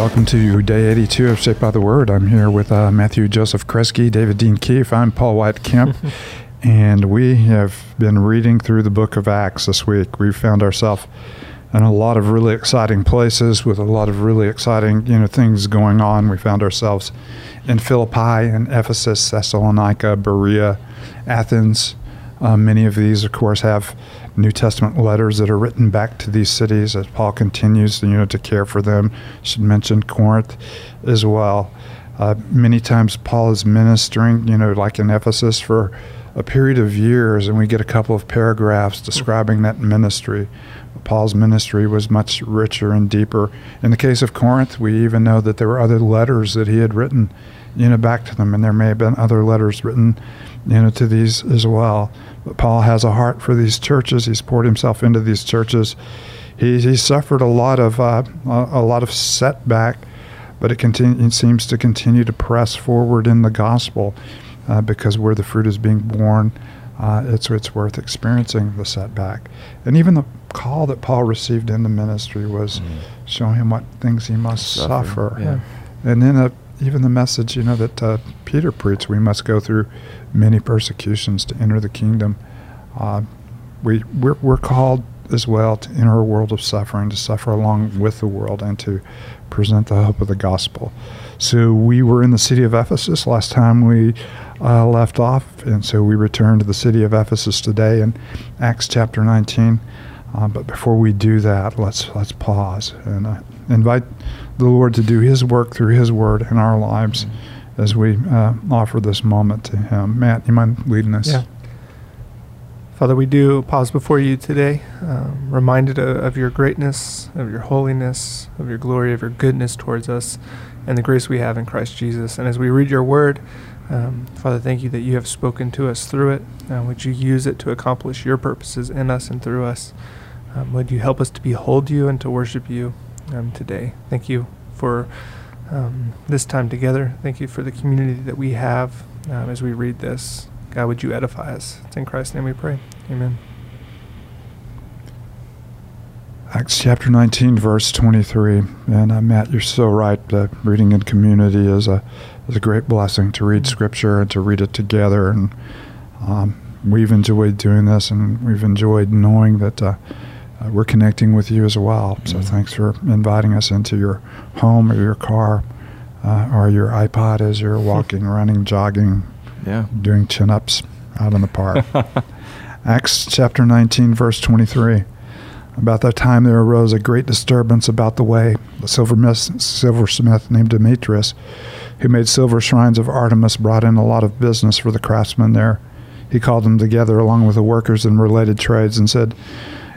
welcome to day 82 of Shaped by the Word. I'm here with uh, Matthew Joseph Kresge, David Dean Keefe. I'm Paul White Kemp, and we have been reading through the book of Acts this week. We've found ourselves in a lot of really exciting places with a lot of really exciting you know things going on. We found ourselves in Philippi and Ephesus, Thessalonica, Berea, Athens. Uh, many of these, of course, have New Testament letters that are written back to these cities as Paul continues, you know, to care for them. Should mention Corinth as well. Uh, many times Paul is ministering, you know, like in Ephesus for a period of years, and we get a couple of paragraphs describing that ministry. Paul's ministry was much richer and deeper. In the case of Corinth, we even know that there were other letters that he had written, you know, back to them, and there may have been other letters written, you know, to these as well. But Paul has a heart for these churches. He's poured himself into these churches. He, he suffered a lot of uh, a lot of setback, but it, continue, it seems to continue to press forward in the gospel uh, because where the fruit is being born, uh, it's it's worth experiencing the setback. And even the call that Paul received in the ministry was mm. showing him what things he must suffer. suffer. Yeah. And then uh, even the message, you know, that uh, Peter preached, we must go through many persecutions to enter the kingdom. Uh, we we're, we're called as well to enter a world of suffering, to suffer along with the world, and to present the hope of the gospel. So we were in the city of Ephesus last time we uh, left off, and so we return to the city of Ephesus today in Acts chapter 19. Uh, but before we do that, let's let's pause and uh, invite the Lord to do His work through His Word in our lives as we uh, offer this moment to Him. Matt, you mind leading us? Yeah. Father, we do pause before you today, um, reminded of, of your greatness, of your holiness, of your glory, of your goodness towards us, and the grace we have in Christ Jesus. And as we read your word, um, Father, thank you that you have spoken to us through it. Uh, would you use it to accomplish your purposes in us and through us? Um, would you help us to behold you and to worship you um, today? Thank you for um, this time together. Thank you for the community that we have um, as we read this. God, would you edify us? It's in Christ's name we pray. Amen. Acts chapter 19, verse 23. And uh, Matt, you're so right. Uh, reading in community is a, is a great blessing to read mm-hmm. scripture and to read it together. And um, we've enjoyed doing this, and we've enjoyed knowing that uh, uh we're connecting with you as well. So mm-hmm. thanks for inviting us into your home or your car uh, or your iPod as you're walking, running, jogging, yeah. doing chin ups out in the park. Acts chapter 19, verse 23. About that time there arose a great disturbance about the way. The silversmith named Demetrius, who made silver shrines of Artemis, brought in a lot of business for the craftsmen there. He called them together along with the workers in related trades and said,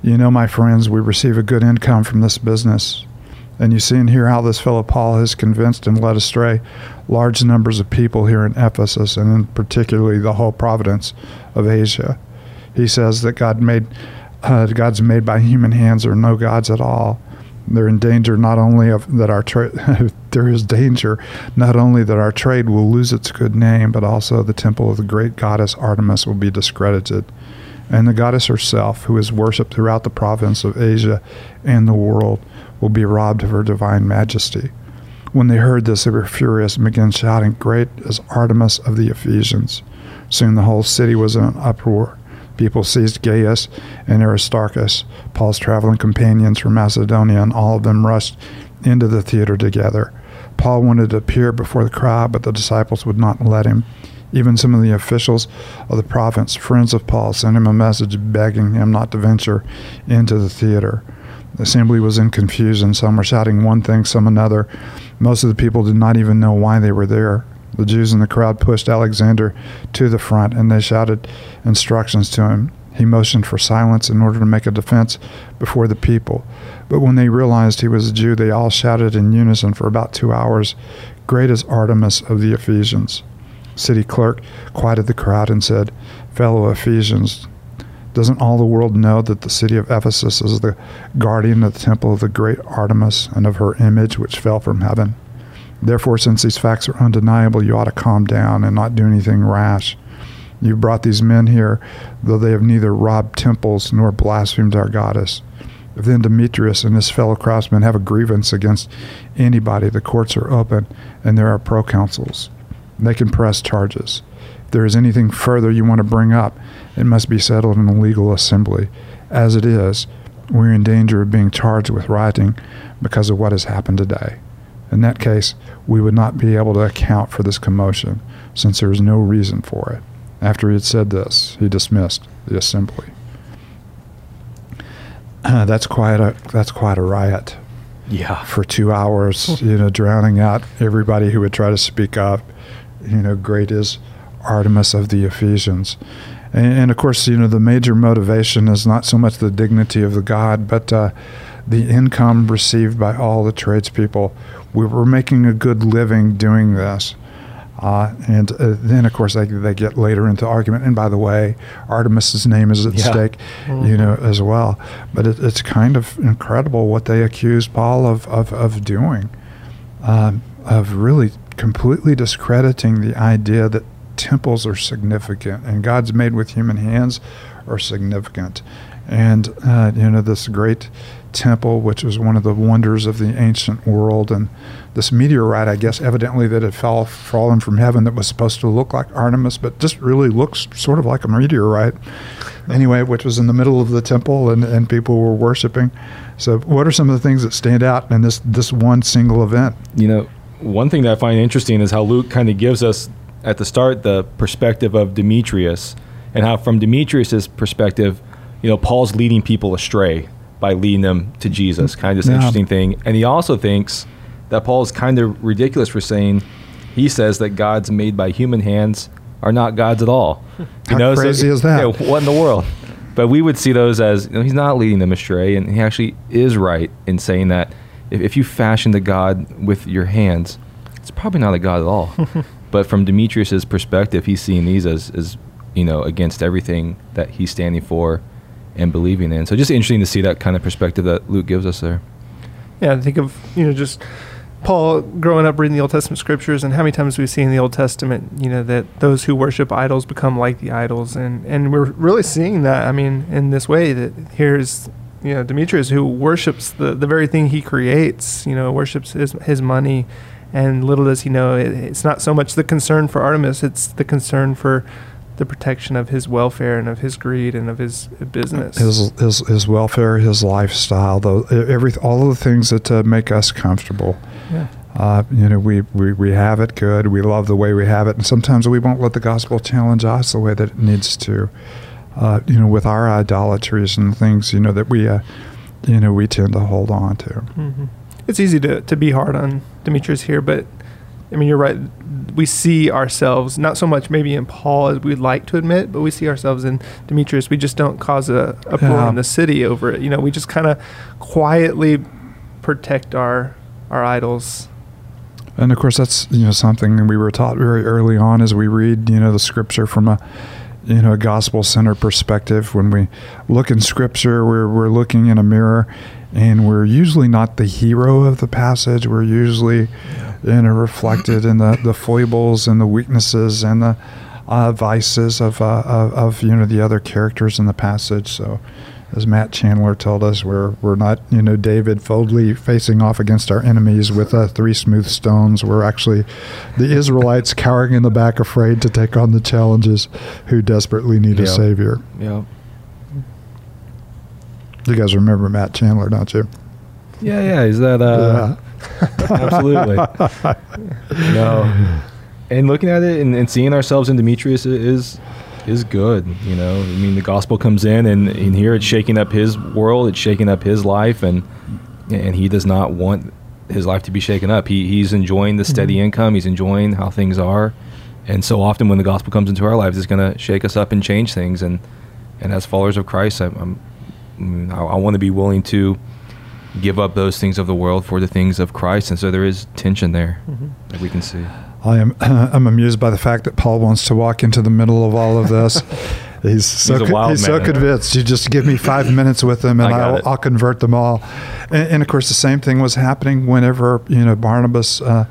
You know, my friends, we receive a good income from this business. And you see and hear how this fellow Paul has convinced and led astray large numbers of people here in Ephesus and in particularly the whole province of Asia. He says that God made uh, gods made by human hands are no gods at all. They're in danger not only of that our trade there is danger not only that our trade will lose its good name, but also the temple of the great goddess Artemis will be discredited. And the goddess herself, who is worshipped throughout the province of Asia and the world, will be robbed of her divine majesty. When they heard this, they were furious and began shouting, Great is Artemis of the Ephesians. Soon the whole city was in an uproar. People seized Gaius and Aristarchus, Paul's traveling companions from Macedonia, and all of them rushed into the theater together. Paul wanted to appear before the crowd, but the disciples would not let him. Even some of the officials of the province, friends of Paul, sent him a message begging him not to venture into the theater. The assembly was in confusion. Some were shouting one thing, some another. Most of the people did not even know why they were there. The Jews in the crowd pushed Alexander to the front and they shouted instructions to him. He motioned for silence in order to make a defense before the people. But when they realized he was a Jew, they all shouted in unison for about two hours, Great is Artemis of the Ephesians. City clerk quieted the crowd and said, Fellow Ephesians, doesn't all the world know that the city of Ephesus is the guardian of the temple of the great Artemis and of her image which fell from heaven? Therefore, since these facts are undeniable, you ought to calm down and not do anything rash. You brought these men here, though they have neither robbed temples nor blasphemed our goddess. If then Demetrius and his fellow craftsmen have a grievance against anybody, the courts are open and there are proconsuls. They can press charges. If there is anything further you want to bring up, it must be settled in a legal assembly. As it is, we're in danger of being charged with rioting because of what has happened today. In that case, we would not be able to account for this commotion, since there is no reason for it. After he had said this, he dismissed the assembly. Uh, that's quite a that's quite a riot Yeah. for two hours. You know, drowning out everybody who would try to speak up. You know, great is Artemis of the Ephesians. And, and of course, you know, the major motivation is not so much the dignity of the god, but uh, the income received by all the tradespeople. We were making a good living doing this. Uh, and uh, then, of course, they, they get later into argument. And by the way, Artemis's name is at Yeah. stake, you know, as well. But it, it's kind of incredible what they accuse Paul of, of, of doing, um, of really completely discrediting the idea that temples are significant and gods made with human hands are significant. And, uh, you know, this great temple, which was one of the wonders of the ancient world, and this meteorite, I guess, evidently that had fell fallen from heaven that was supposed to look like Artemis, but just really looks sort of like a meteorite. Anyway, which was in the middle of the temple, and, and people were worshiping. So, what are some of the things that stand out in this this one single event? You know, one thing that I find interesting is how Luke kind of gives us at the start the perspective of Demetrius and how from Demetrius's perspective, you know, Paul's leading people astray by leading them to Jesus. Kind of this Yeah. interesting thing. And he also thinks that Paul's kind of ridiculous for saying he says that gods made by human hands are not gods at all. How so- crazy is that? yeah, what in the world? But we would see those as you know, he's not leading them astray, and he actually is right in saying that if, if you fashioned a god with your hands, it's probably not a god at all. but from Demetrius's perspective, he's seeing these as, as you know against everything that he's standing for and believing in. So just interesting to see that kind of perspective that Luke gives us there. Yeah, I think of you know just Paul growing up reading the Old Testament scriptures and how many times we see in the Old Testament, you know, that those who worship idols become like the idols, and and we're really seeing that. I mean, in this way that here's you know Demetrius who worships the the very thing he creates, you know, worships his his money, and little does he know it, it's not so much the concern for Artemis, it's the concern for the protection of his welfare and of his greed and of his business. His his his welfare, his lifestyle, though every all of the things that uh, make us comfortable. yeah. Uh, you know, we, we, we have it good. We love the way we have it, and sometimes we won't let the gospel challenge us the way that it needs to. Uh, you know, with our idolatries and things, you know that we, uh, you know, we tend to hold on to. hmm It's easy to, to be hard on Demetrius here, but I mean, you're right. We see ourselves, not so much maybe in Paul as we'd like to admit, but we see ourselves in Demetrius. We just don't cause a uproar Yeah. in the city over it. You know, we just kind of quietly protect our our idols. And of course, that's you know something we were taught very early on as we read you know the scripture from a you know a gospel centered perspective. When we look in scripture, we're we're looking in a mirror, and we're usually not the hero of the passage. We're usually you know reflected in the the foibles and the weaknesses and the uh, vices of, uh, of of you know the other characters in the passage. So. As Matt Chandler told us, we're we're not you know David Foldley facing off against our enemies with uh, three smooth stones. We're actually the Israelites cowering in the back, afraid to take on the challenges, who desperately need a savior. Yeah. You guys remember Matt Chandler, don't you? Yeah, yeah. Is that uh absolutely. no. And looking at it and, and seeing ourselves in Demetrius is is good. You know, I mean, the gospel comes in, and in here it's shaking up his world, it's shaking up his life, and and he does not want his life to be shaken up. He he's enjoying the steady Mhm. income. He's enjoying how things are, and so often when the gospel comes into our lives, it's going to shake us up and change things. And and as followers of Christ, I'm, I'm I, I want to be willing to give up those things of the world for the things of Christ, and so there is tension there Mhm. that we can see. I am I'm amused by the fact that Paul wants to walk into the middle of all of this. He's so He's a co- wild he's so convinced. You just give me five minutes with him, and I'll. I'll convert them all. And, and of course, the same thing was happening whenever you know Barnabas, uh,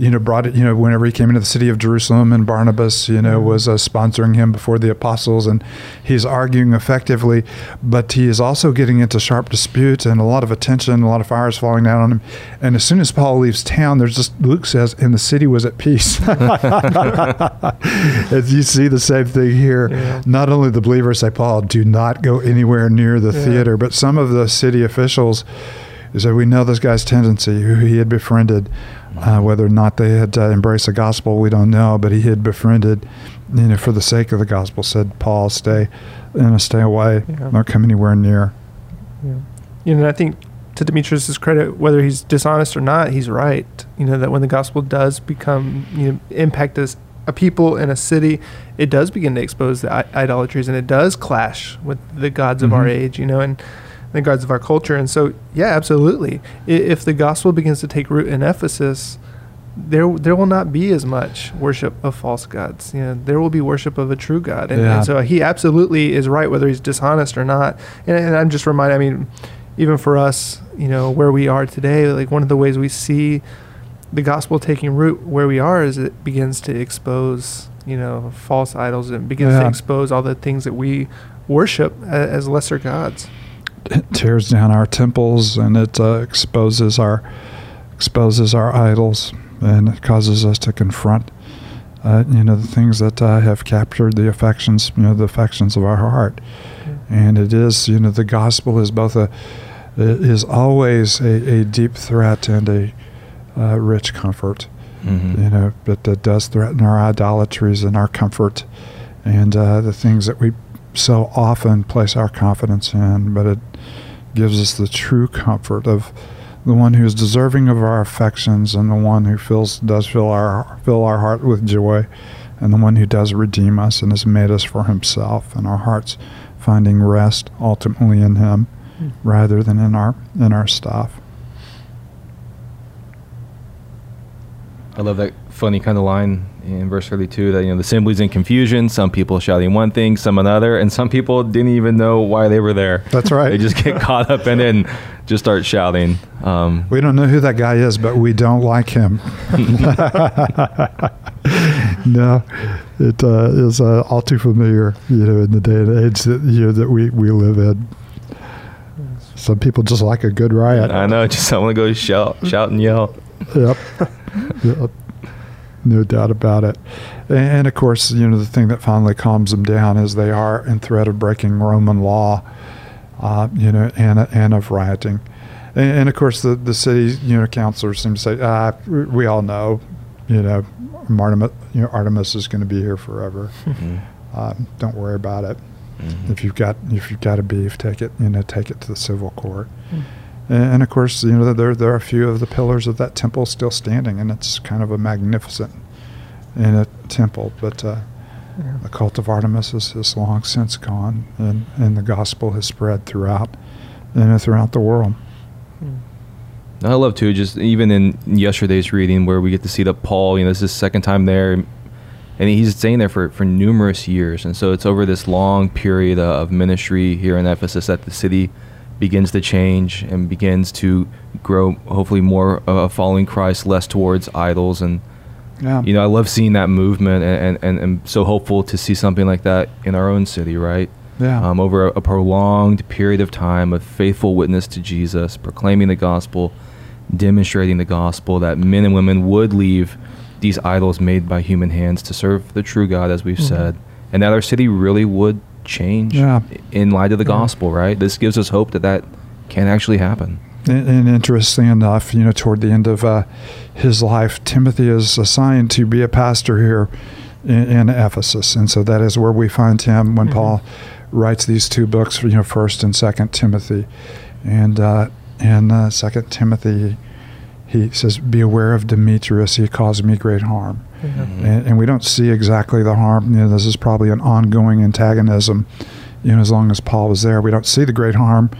you know, brought it, you know, whenever he came into the city of Jerusalem and Barnabas, you know, was uh, sponsoring him before the apostles and he's arguing effectively, but he is also getting into sharp disputes and a lot of attention, a lot of fires falling down on him. And as soon as Paul leaves town, there's just, Luke says, and the city was at peace. As you see the same thing here. Yeah. Not only the believers say, Paul, do not go anywhere near the Yeah. theater, but some of the city officials said, we know this guy's tendency, who he had befriended. Uh, whether or not they had uh, embraced the gospel, we don't know, but he had befriended, you know, for the sake of the gospel, said, Paul, stay, you know, stay away. Yeah. Don't come anywhere near. Yeah. You know, I think to Demetrius's credit, whether he's dishonest or not, he's right. You know that when the gospel does become, you know, impact us, a people in a city, it does begin to expose the I- idolatries, and it does clash with the gods of our Mhm. age. You know, and the gods of our culture. And so, yeah, absolutely. If the gospel begins to take root in Ephesus, there there will not be as much worship of false gods. You know, there will be worship of a true God. And, Yeah. and so he absolutely is right, whether he's dishonest or not. And, and I'm just reminded. I mean, even for us, you know, where we are today, like one of the ways we see the gospel taking root where we are is it begins to expose, you know, false idols and begins to expose all the things that we worship as lesser gods. It tears down our temples and it uh, exposes our exposes our idols and it causes us to confront uh, you know the things that uh, have captured the affections you know the affections of our heart and it is you know the gospel is both a is always a, a deep threat and a uh, rich comfort Mhm. you know but that does threaten our idolatries and our comfort and uh, the things that we so often place our confidence in but it gives us the true comfort of the one who is deserving of our affections and the one who fills does fill our fill our heart with joy and the one who does redeem us and has made us for himself and our hearts finding rest ultimately in him Mm. rather than in our in our stuff I love that funny kind of line in verse 32 that you know the assembly's in confusion. Some people shouting one thing, some another, and some people didn't even know why they were there. That's right. They just get caught up in it and just start shouting. Um, We don't know who that guy is, but we don't like him. no, it uh, is uh, all too familiar, you know, in the day and age that you know, that we, we live in. Some people just like a good riot. I know, just I want to go shout, shout and yell. Yep. yep. No doubt about it. And, and of course, you know, the thing that finally calms them down is they are in threat of breaking Roman law, uh, you know, and, and of rioting. And, and of course, the, the city, you know, councilors seem to say, ah, we we all know, you know, Artemis, you know, Artemis is going to be here forever. Mhm. Um, don't worry about it. Mhm. If you've got if you've got a beef, take it, you know, take it to the civil court. Mm. And, and of course, you know, there there are a few of the pillars of that temple still standing, and it's kind of a magnificent in a temple. But uh, Yeah. the cult of Artemis is, is long since gone, and, and the gospel has spread throughout, you know, throughout the world. Mm. I love too, just even in yesterday's reading where we get to see that Paul, you know, this is his second time there, and he's staying there for, for numerous years. And so it's over this long period of ministry here in Ephesus that the city begins to change and begins to grow, hopefully, more uh, following Christ, less towards idols. And, Yeah. you know, I love seeing that movement and, and, and so hopeful to see something like that in our own city, right? yeah. um, over a, a prolonged period of time of faithful witness to Jesus, proclaiming the gospel, demonstrating the gospel, that men and women would leave these idols made by human hands to serve the true God, as we've Mhm. said, and that our city really would change Yeah. in light of the Yeah. gospel, right? This gives us hope that that can actually happen. And, and interesting enough, you know, toward the end of uh, his life, Timothy is assigned to be a pastor here in, in Ephesus, and so that is where we find him when Mhm. Paul writes these two books, you know, First and Second Timothy, and uh, in uh, Second Timothy, he says, "Be aware of Demetrius; he caused me great harm." Mhm. and, and we don't see exactly the harm. You know, this is probably an ongoing antagonism. You know, as long as Paul was there, we don't see the great harm.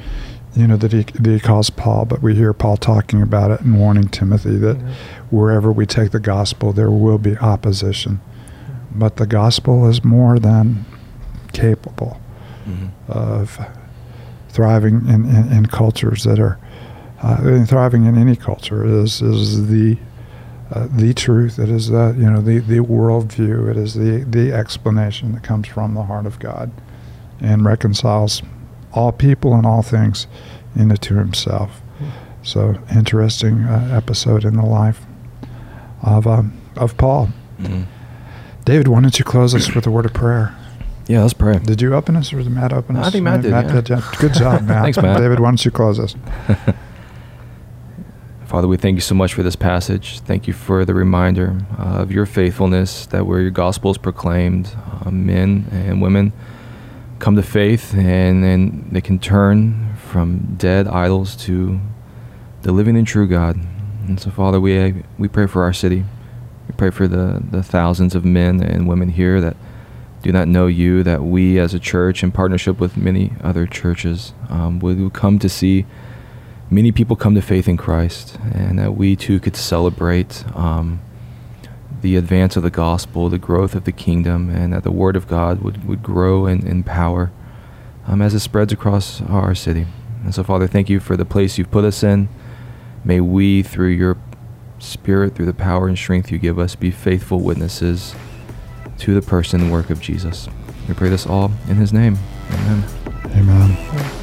You know that he that he caused Paul, but we hear Paul talking about it and warning Timothy that Yeah. wherever we take the gospel, there will be opposition. But the gospel is more than capable Mhm. of thriving in, in, in cultures that are uh, thriving in any culture is is the uh, the truth. It is the you know the the worldview. It is the the explanation that comes from the heart of God, and reconciles all people and all things into Himself. So interesting uh, episode in the life of um, of Paul. Mhm. David, why don't you close us with a word of prayer? Yeah, let's pray. Did you open us or did Matt open I us? think Matt did, yeah. yeah. Good job, Matt. Thanks, Matt. David, why don't you close us? Father, we thank you so much for this passage. Thank you for the reminder uh, of your faithfulness, that where your gospel is proclaimed, uh, men and women come to faith and then they can turn from dead idols to the living and true God. And so, Father, we, we pray for our city. We pray for the, the thousands of men and women here that do not know you, that we as a church, in partnership with many other churches, um, would come to see many people come to faith in Christ, and that we too could celebrate um, the advance of the gospel, the growth of the kingdom, and that the word of God would, would grow in, in power um, as it spreads across our city. And so, Father, thank you for the place you've put us in. May we, through your Spirit, through the power and strength you give us, be faithful witnesses to the person and work of Jesus. We pray this all in his name. Amen. Amen.